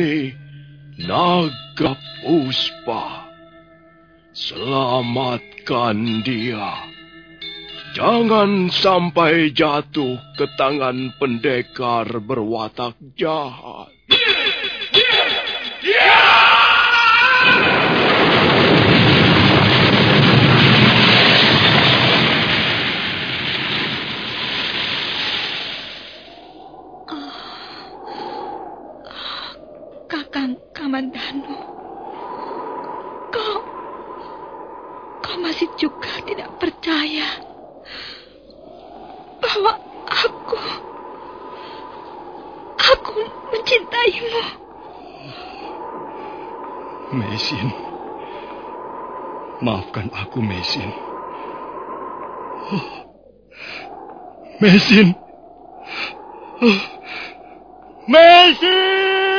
ini Naga Puspa. Selamatkan dia. Jangan sampai jatuh ke tangan pendekar berwatak jahat. Kakang Kamandanu. Kau... Kau masih juga tidak percaya bahwa aku... Aku mencintaimu. Mesin. Maafkan aku, Mesin. Oh. Mesin. Oh. Mesin!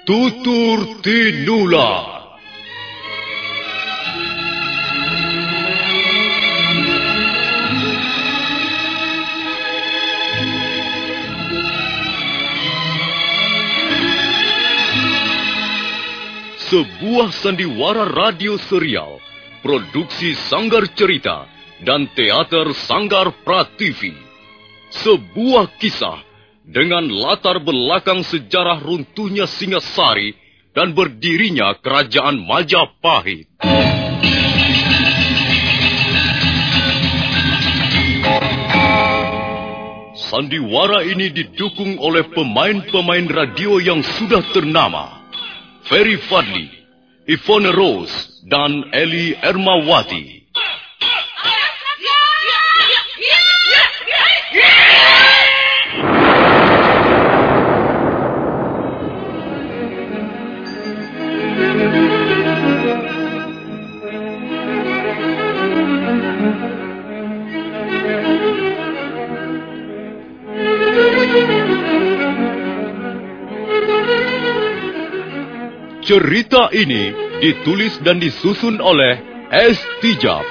Tutur Tinula. Sebuah sandiwara radio serial, produksi Sanggar Cerita dan teater Sanggar Prativi. Sebuah kisah dengan latar belakang sejarah runtuhnya Singasari dan berdirinya kerajaan Majapahit. Sandiwara ini didukung oleh pemain-pemain radio yang sudah ternama. Ferry Fadli, Ivone Rose, dan Eli Ermawati. Cerita ini ditulis dan disusun oleh S. Tijab.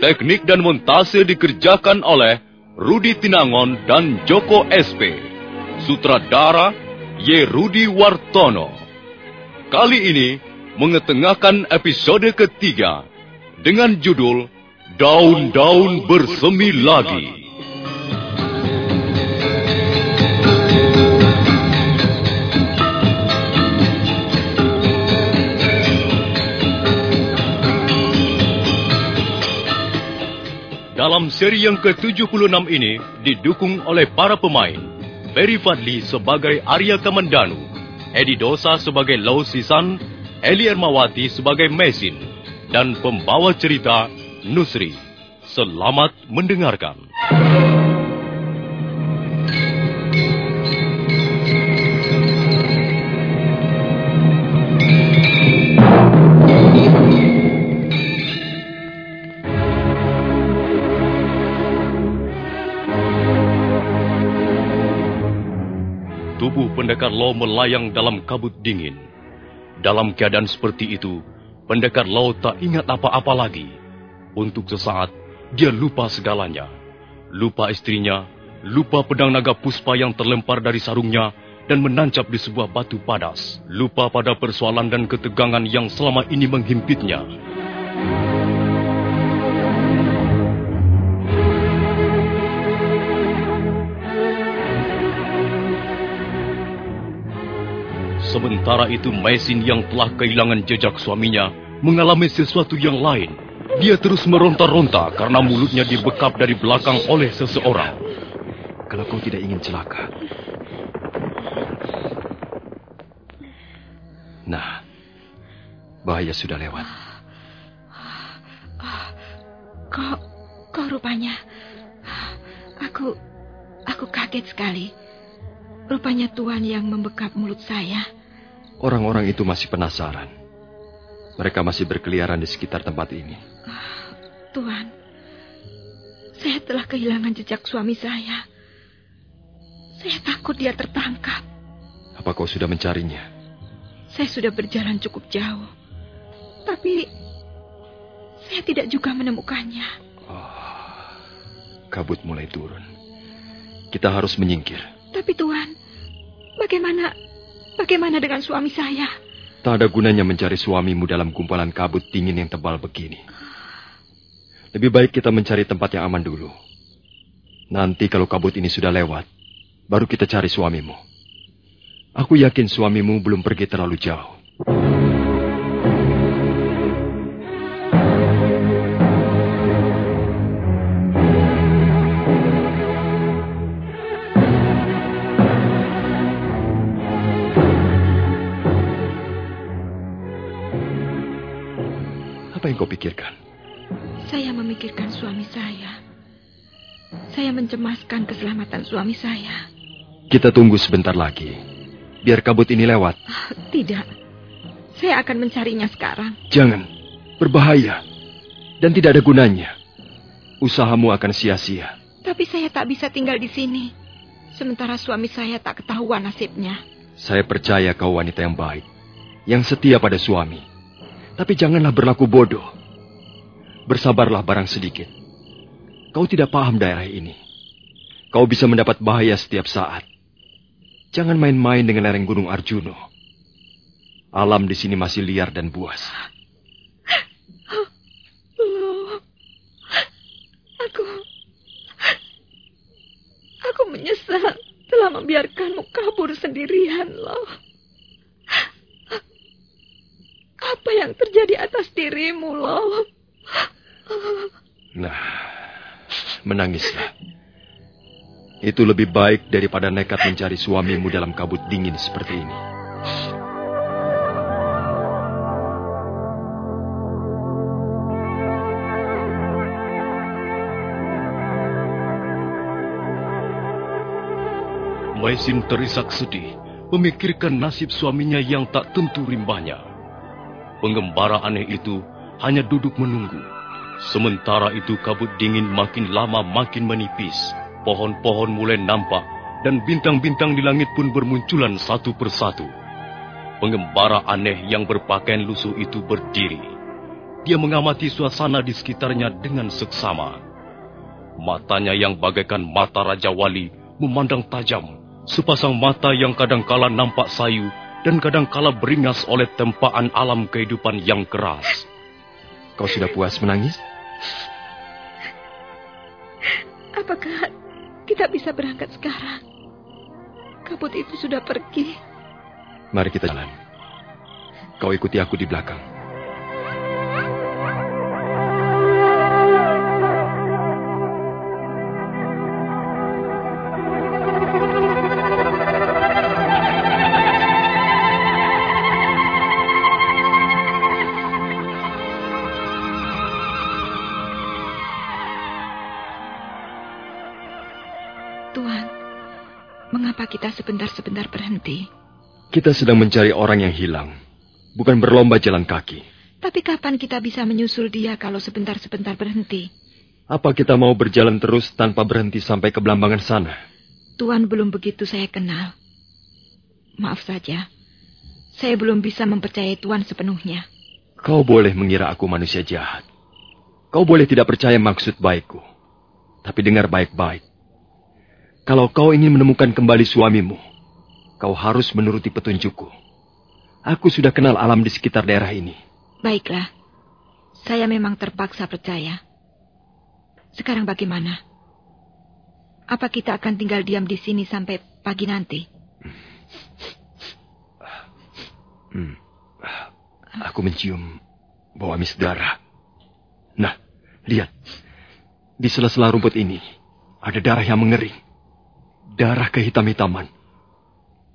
Teknik dan montase dikerjakan oleh Rudi Tinangon dan Joko SP. Sutradara Y. Rudi Wartono. Kali ini mengetengahkan episode ketiga dengan judul Daun-daun bersemi lagi. Dalam seri yang ke-76 ini didukung oleh para pemain. Ferry Fadli sebagai Arya Kamandanu, Edi Dosa sebagai Lau Sisan, Eli Ermawati sebagai Mesin, dan pembawa cerita Nusri. Selamat mendengarkan. Pendekar Lo melayang dalam kabut dingin. Dalam keadaan seperti itu, pendekar Lo tak ingat apa-apa lagi. Untuk sesaat, dia lupa segalanya. Lupa istrinya, lupa pedang naga puspa yang terlempar dari sarungnya dan menancap di sebuah batu padas. Lupa pada persoalan dan ketegangan yang selama ini menghimpitnya. Sementara itu Mesin yang telah kehilangan jejak suaminya mengalami sesuatu yang lain. Dia terus meronta-ronta karena mulutnya dibekap dari belakang oleh seseorang. Kalau kau tidak ingin celaka. Nah, bahaya sudah lewat. Kok, kok rupanya aku, aku kaget sekali. Rupanya Tuhan yang membekap mulut saya. Orang-orang itu masih penasaran. Mereka masih berkeliaran di sekitar tempat ini. Tuhan, saya telah kehilangan jejak suami saya. Saya takut dia tertangkap. Apa kau sudah mencarinya? Saya sudah berjalan cukup jauh. Tapi saya tidak juga menemukannya. Oh, kabut mulai turun. Kita harus menyingkir. Tapi Tuhan, bagaimana bagaimana dengan suami saya? Tak ada gunanya mencari suamimu dalam gumpalan kabut dingin yang tebal begini. Lebih baik kita mencari tempat yang aman dulu. Nanti kalau kabut ini sudah lewat, baru kita cari suamimu. Aku yakin suamimu belum pergi terlalu jauh. Yang kau pikirkan? Saya memikirkan suami saya. Saya mencemaskan keselamatan suami saya. Kita tunggu sebentar lagi. Biar kabut ini lewat. Ah, Tidak. Saya akan mencarinya sekarang. Jangan. Berbahaya. Dan tidak ada gunanya. Usahamu akan sia-sia. Tapi saya tak bisa tinggal di sini. Sementara suami saya tak ketahuan nasibnya. Saya percaya kau wanita yang baik. Yang setia pada suami. Tapi janganlah berlaku bodoh. Bersabarlah barang sedikit. Kau tidak paham daerah ini. Kau bisa mendapat bahaya setiap saat. Jangan main-main dengan lereng Gunung Arjuno. Alam di sini masih liar dan buas. Loh, aku, aku menyesal telah membiarkanmu kabur sendirian, loh. Apa yang terjadi atas dirimu, loh? Nah, menangislah. Itu lebih baik daripada nekat mencari suamimu dalam kabut dingin seperti ini. Maisin terisak sedih, memikirkan nasib suaminya yang tak tentu rimbanya. Pengembara aneh itu hanya duduk menunggu. Sementara itu kabut dingin makin lama makin menipis. Pohon-pohon mulai nampak dan bintang-bintang di langit pun bermunculan satu persatu. Pengembara aneh yang berpakaian lusuh itu berdiri. Dia mengamati suasana di sekitarnya dengan seksama. Matanya yang bagaikan mata Raja Wali memandang tajam. Sepasang mata yang kadangkala nampak sayu dan kadangkala beringas oleh tempaan alam kehidupan yang keras. Kau sudah puas menangis? Apakah kita bisa berangkat sekarang? Kabut itu sudah pergi. Mari kita jalan. Kau ikuti aku di belakang. Mengapa kita sebentar-sebentar berhenti? Kita sedang mencari orang yang hilang, bukan berlomba jalan kaki. Tapi kapan kita bisa menyusul dia kalau sebentar-sebentar berhenti? Apa kita mau berjalan terus tanpa berhenti sampai ke Belambangan sana? Tuhan belum begitu saya kenal. Maaf saja, saya belum bisa mempercayai Tuhan sepenuhnya. Kau boleh mengira aku manusia jahat. Kau boleh tidak percaya maksud baikku. Tapi dengar baik-baik. Kalau kau ingin menemukan kembali suamimu, kau harus menuruti petunjukku. Aku sudah kenal alam di sekitar daerah ini. Baiklah, saya memang terpaksa percaya. Sekarang bagaimana? Apa kita akan tinggal diam di sini sampai pagi nanti? Hmm. Aku mencium bau amis darah. Nah, lihat. Di sela-sela rumput ini ada darah yang mengering. Darah kehitam-hitaman.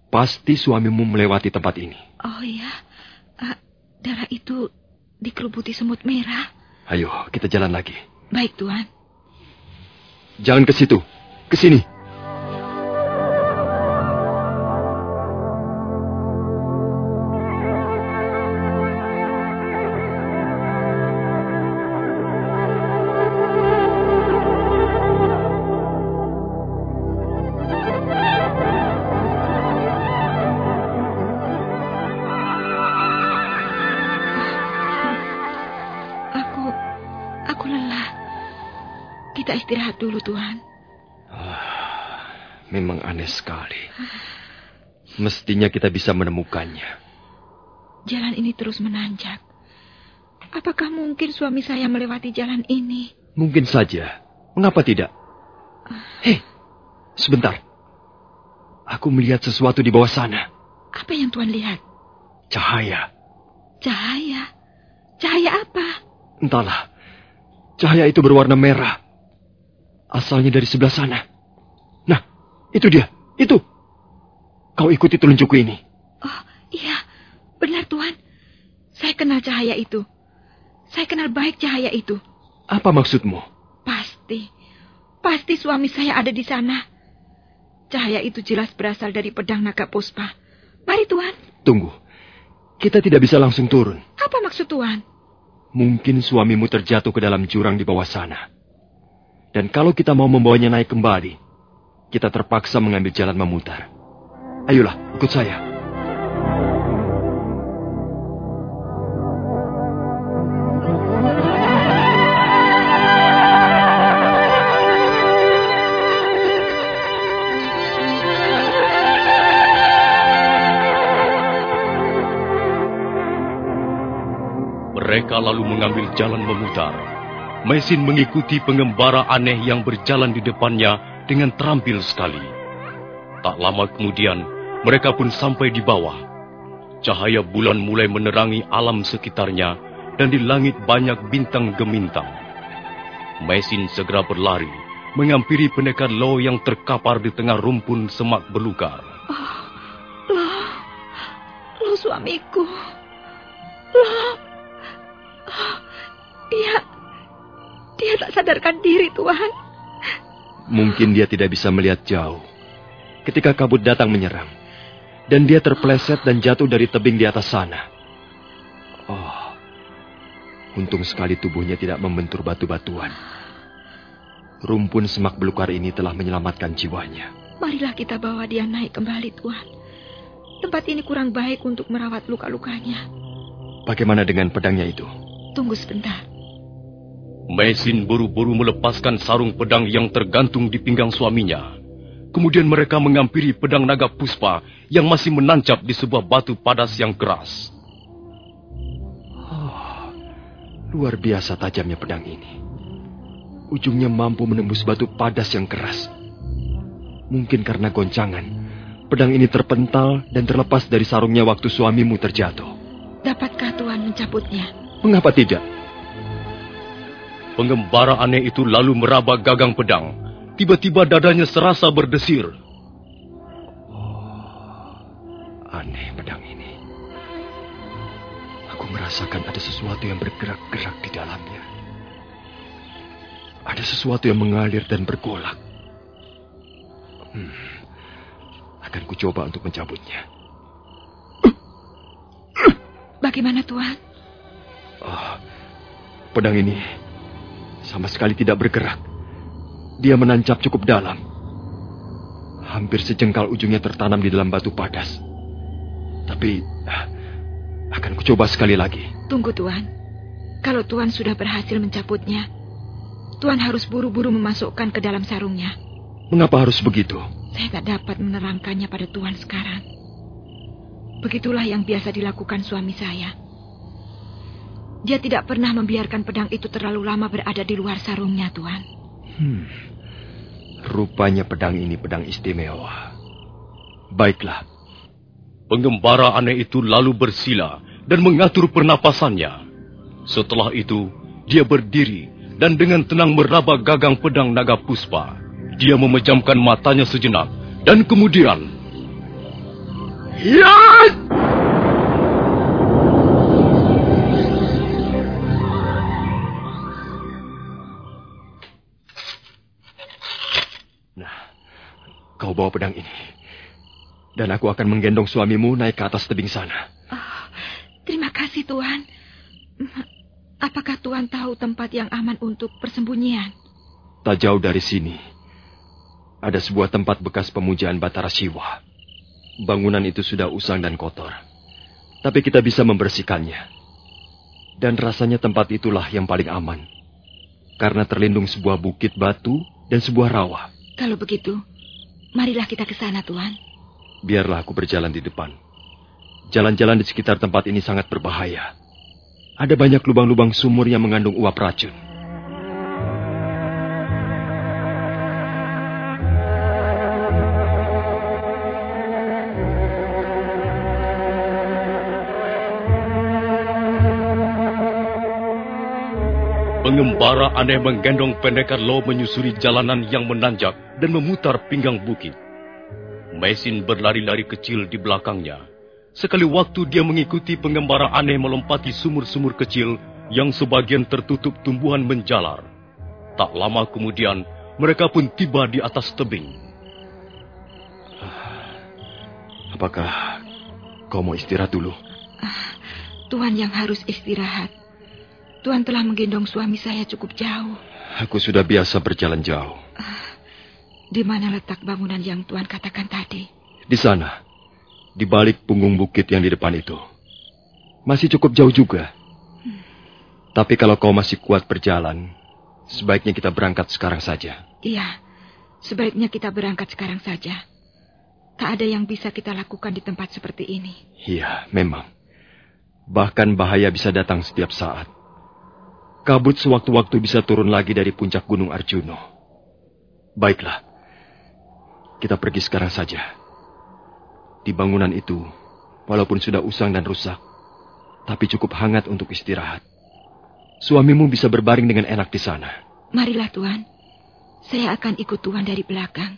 Pasti suamimu melewati tempat ini. Oh iya, Ah, darah itu dikerubuti semut merah. Ayo, kita jalan lagi. Baik, Tuhan. Jangan ke situ. Ke sini. Istirahat dulu, Tuhan. Ah, memang aneh sekali. Mestinya kita bisa menemukannya. Jalan ini terus menanjak. Apakah mungkin suami saya melewati jalan ini? Mungkin saja. Mengapa tidak? Hei, sebentar. Aku melihat sesuatu di bawah sana. Apa yang Tuhan lihat? Cahaya. Cahaya? Cahaya apa? Entahlah. Cahaya itu berwarna merah. Asalnya dari sebelah sana. Nah, itu dia. Itu. Kau ikuti telunjukku ini. Oh, iya. Benar, Tuhan. Saya kenal cahaya itu. Saya kenal baik cahaya itu. Apa maksudmu? Pasti. Pasti suami saya ada di sana. Cahaya itu jelas berasal dari pedang naga puspa. Mari, Tuhan. Tunggu. Kita tidak bisa langsung turun. Apa maksud Tuhan? Mungkin suamimu terjatuh ke dalam jurang di bawah sana. Dan kalau kita mau membawanya naik kembali, kita terpaksa mengambil jalan memutar. Ayolah, ikut saya. Mereka lalu mengambil jalan memutar. Mesin mengikuti pengembara aneh yang berjalan di depannya dengan terampil sekali. Tak lama kemudian, mereka pun sampai di bawah. Cahaya bulan mulai menerangi alam sekitarnya dan di langit banyak bintang gemintang. Mesin segera berlari, menghampiri pendekar Lo yang terkapar di tengah rumpun semak belukar. Oh, Lo, Lo suamiku. Lo, dia, dia tak sadarkan diri, Tuhan. Mungkin dia tidak bisa melihat jauh. Ketika kabut datang menyerang. Dan dia terpleset dan jatuh dari tebing di atas sana. Oh, untung sekali tubuhnya tidak membentur batu-batuan. Rumpun semak belukar ini telah menyelamatkan jiwanya. Marilah kita bawa dia naik kembali, Tuhan. Tempat ini kurang baik untuk merawat luka-lukanya. Bagaimana dengan pedangnya itu? Tunggu sebentar. Mesin buru-buru melepaskan sarung pedang yang tergantung di pinggang suaminya. Kemudian mereka mengampiri pedang naga puspa yang masih menancap di sebuah batu padas yang keras. Oh, luar biasa tajamnya pedang ini. Ujungnya mampu menembus batu padas yang keras. Mungkin karena goncangan, pedang ini terpental dan terlepas dari sarungnya waktu suamimu terjatuh. Dapatkah Tuhan mencabutnya? Mengapa tidak? Pengembara aneh itu lalu meraba gagang pedang. Tiba-tiba dadanya serasa berdesir. Oh, aneh pedang ini. Aku merasakan ada sesuatu yang bergerak-gerak di dalamnya. Ada sesuatu yang mengalir dan bergolak. Hmm, akan kucoba untuk mencabutnya. Bagaimana Tuhan? Oh, pedang ini sama sekali tidak bergerak. Dia menancap cukup dalam. Hampir sejengkal ujungnya tertanam di dalam batu padas. Tapi akan kucoba sekali lagi. Tunggu Tuhan. Kalau Tuhan sudah berhasil mencabutnya, Tuhan harus buru-buru memasukkan ke dalam sarungnya. Mengapa harus begitu? Saya tak dapat menerangkannya pada Tuhan sekarang. Begitulah yang biasa dilakukan suami saya. Dia tidak pernah membiarkan pedang itu terlalu lama berada di luar sarungnya, Tuhan. Hmm. Rupanya pedang ini pedang istimewa. Baiklah. Pengembara aneh itu lalu bersila dan mengatur pernapasannya. Setelah itu, dia berdiri dan dengan tenang meraba gagang pedang naga puspa. Dia memejamkan matanya sejenak dan kemudian... Ya! Bawa pedang ini. Dan aku akan menggendong suamimu naik ke atas tebing sana. Oh, terima kasih Tuhan. Apakah Tuhan tahu tempat yang aman untuk persembunyian? Tak jauh dari sini. Ada sebuah tempat bekas pemujaan Batara Siwa. Bangunan itu sudah usang dan kotor. Tapi kita bisa membersihkannya. Dan rasanya tempat itulah yang paling aman. Karena terlindung sebuah bukit batu dan sebuah rawa. Kalau begitu, marilah kita ke sana, Tuan. Biarlah aku berjalan di depan. Jalan-jalan di sekitar tempat ini sangat berbahaya. Ada banyak lubang-lubang sumur yang mengandung uap racun. Pengembara aneh menggendong pendekar Lo menyusuri jalanan yang menanjak dan memutar pinggang bukit. Mesin berlari-lari kecil di belakangnya. Sekali waktu dia mengikuti pengembara aneh melompati sumur-sumur kecil yang sebagian tertutup tumbuhan menjalar. Tak lama kemudian, mereka pun tiba di atas tebing. Apakah kau mau istirahat dulu? Tuan yang harus istirahat. Tuan telah menggendong suami saya cukup jauh. Aku sudah biasa berjalan jauh. Di mana letak bangunan yang Tuan katakan tadi? Di sana. Di balik punggung bukit yang di depan itu. Masih cukup jauh juga. Tapi kalau kau masih kuat berjalan, sebaiknya kita berangkat sekarang saja. Iya, sebaiknya kita berangkat sekarang saja. Tak ada yang bisa kita lakukan di tempat seperti ini. Iya, memang. Bahkan bahaya bisa datang setiap saat. Kabut sewaktu-waktu bisa turun lagi dari puncak Gunung Arjuno. Baiklah, kita pergi sekarang saja. Di bangunan itu, walaupun sudah usang dan rusak, tapi cukup hangat untuk istirahat. Suamimu bisa berbaring dengan enak di sana. Marilah, Tuan. Saya akan ikut Tuan dari belakang.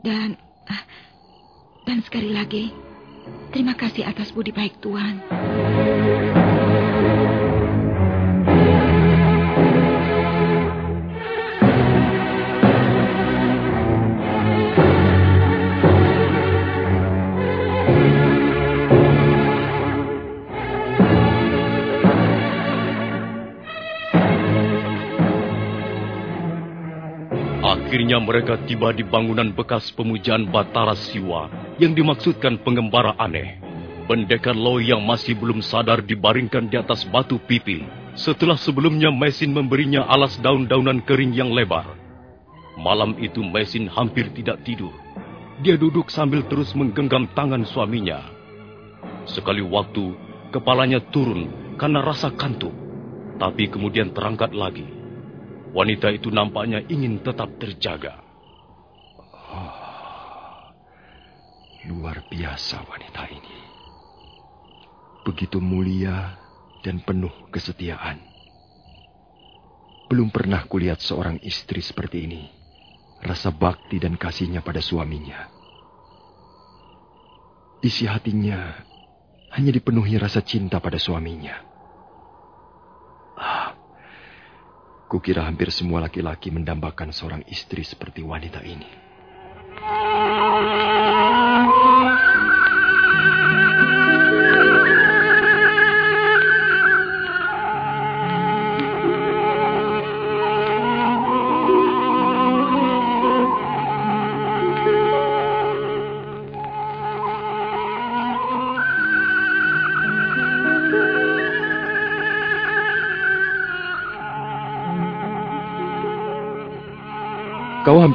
Dan... ah, Dan sekali lagi, terima kasih atas budi baik Tuan. Akhirnya mereka tiba di bangunan bekas pemujaan Batara Siwa yang dimaksudkan pengembara aneh. Pendekar Lo yang masih belum sadar dibaringkan di atas batu pipi setelah sebelumnya mesin memberinya alas daun-daunan kering yang lebar. Malam itu mesin hampir tidak tidur. Dia duduk sambil terus menggenggam tangan suaminya. Sekali waktu, kepalanya turun karena rasa kantuk. Tapi kemudian terangkat lagi. Wanita itu nampaknya ingin tetap terjaga. Luar biasa wanita ini. Begitu mulia dan penuh kesetiaan. Belum pernah kulihat seorang istri seperti ini. Rasa bakti dan kasihnya pada suaminya. Isi hatinya hanya dipenuhi rasa cinta pada suaminya. Ah, kukira hampir semua laki-laki mendambakan seorang istri seperti wanita ini.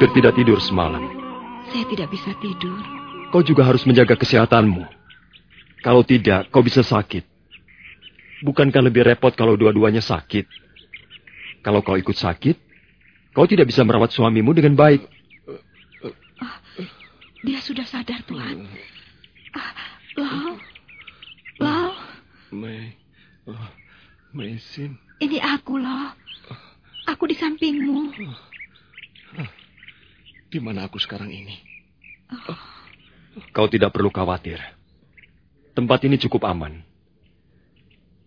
Hampir tidak tidur semalam. Saya tidak bisa tidur. Kau juga harus menjaga kesehatanmu. Kalau tidak, kau bisa sakit. Bukankah lebih repot kalau dua-duanya sakit? Kalau kau ikut sakit, kau tidak bisa merawat suamimu dengan baik. Dia sudah sadar, Tuan. Ah, Lau. Lau, Mei, oh, Mesin, ini aku, Lau. Aku di sampingmu. Di mana aku sekarang ini? Kau tidak perlu khawatir. Tempat ini cukup aman.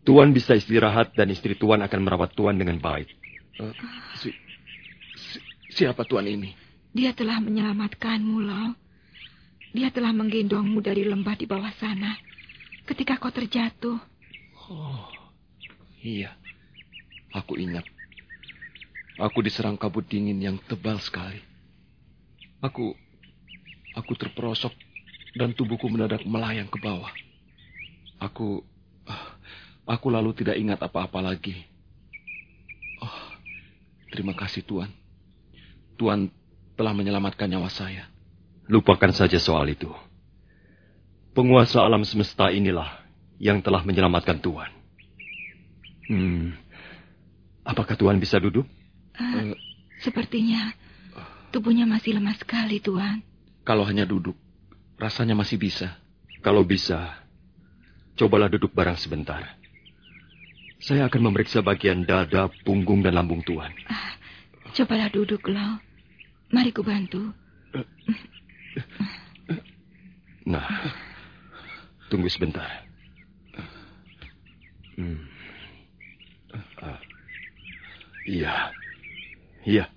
Tuan bisa istirahat dan istri Tuan akan merawat Tuan dengan baik. siapa Tuan ini? Dia telah menyelamatkanmu, Lau. Dia telah menggendongmu dari lembah di bawah sana. Ketika kau terjatuh. Oh, iya. Aku ingat. Aku diserang kabut dingin yang tebal sekali. Aku aku terperosok dan tubuhku mendadak melayang ke bawah. Aku aku lalu tidak ingat apa-apa lagi. Oh, Terima kasih Tuhan. Tuhan telah menyelamatkan nyawa saya. Lupakan saja soal itu. Penguasa alam semesta inilah yang telah menyelamatkan Tuhan. Hmm, apakah Tuhan bisa duduk? Uh, sepertinya tubuhnya masih lemah sekali, Tuhan. Kalau hanya duduk, rasanya masih bisa. Kalau bisa, cobalah duduk barang sebentar. Saya akan memeriksa bagian dada, punggung, dan lambung Tuhan. Ah, cobalah duduk, Lau. Mari ku bantu. Nah, tunggu sebentar. Hmm. Uh, iya, iya.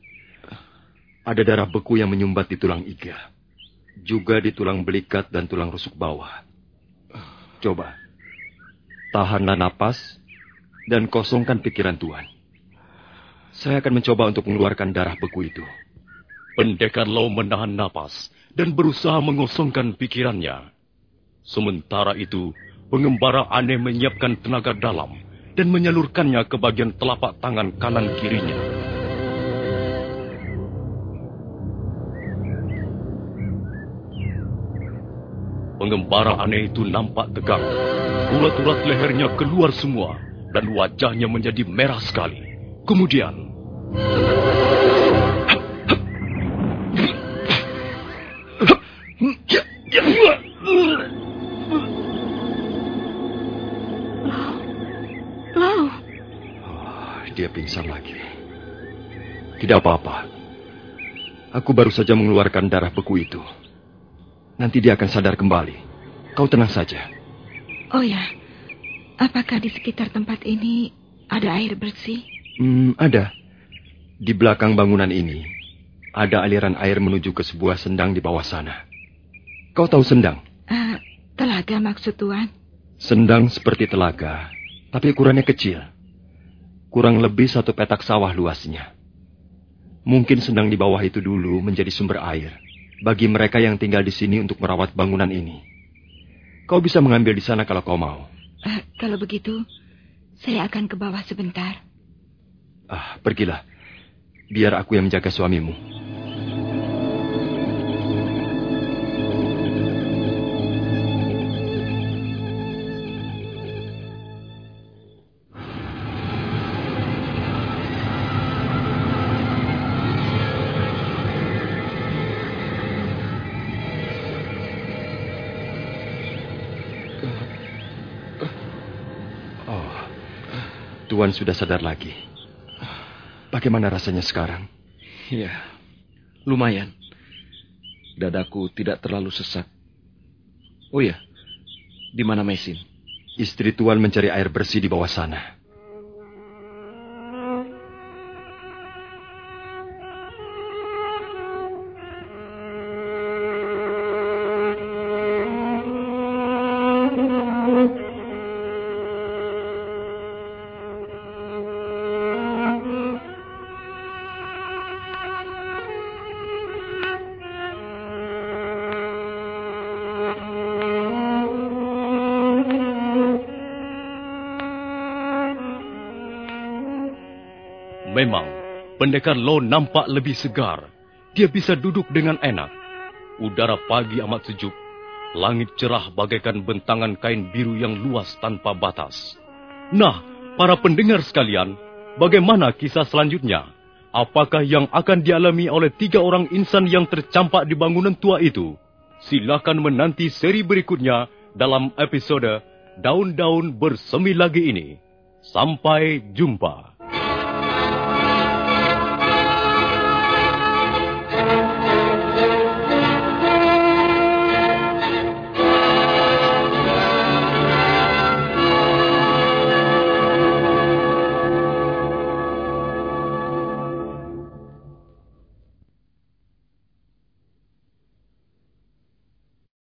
Ada darah beku yang menyumbat di tulang iga. Juga di tulang belikat dan tulang rusuk bawah. Coba, tahanlah napas dan kosongkan pikiran Tuhan. Saya akan mencoba untuk mengeluarkan darah beku itu. Pendekar Lau menahan napas dan berusaha mengosongkan pikirannya. Sementara itu, pengembara aneh menyiapkan tenaga dalam dan menyalurkannya ke bagian telapak tangan kanan kirinya. Pengembara aneh itu nampak tegang. Ulat-ulat lehernya keluar semua dan wajahnya menjadi merah sekali. Kemudian... Lau. Oh, dia pingsan lagi. Tidak apa-apa. Aku baru saja mengeluarkan darah beku itu. Nanti dia akan sadar kembali. Kau tenang saja. Oh ya, Apakah di sekitar tempat ini ada air bersih? Hmm, ada. Di belakang bangunan ini, ada aliran air menuju ke sebuah sendang di bawah sana. Kau tahu sendang? Uh, telaga maksud Tuan. Sendang seperti telaga, tapi ukurannya kecil. Kurang lebih satu petak sawah luasnya. Mungkin sendang di bawah itu dulu menjadi sumber air bagi mereka yang tinggal di sini untuk merawat bangunan ini. Kau bisa mengambil di sana kalau kau mau. Uh, kalau begitu, saya akan ke bawah sebentar. Ah, pergilah. Biar aku yang menjaga suamimu. Tuan sudah sadar lagi. Bagaimana rasanya sekarang? Ya, lumayan. Dadaku tidak terlalu sesak. Oh ya, di mana Mesin? Istri Tuan mencari air bersih di bawah sana. Pendekar Lo nampak lebih segar. Dia bisa duduk dengan enak. Udara pagi amat sejuk. Langit cerah bagaikan bentangan kain biru yang luas tanpa batas. Nah, para pendengar sekalian, bagaimana kisah selanjutnya? Apakah yang akan dialami oleh tiga orang insan yang tercampak di bangunan tua itu? Silakan menanti seri berikutnya dalam episode Daun-Daun Bersemi Lagi ini. Sampai jumpa.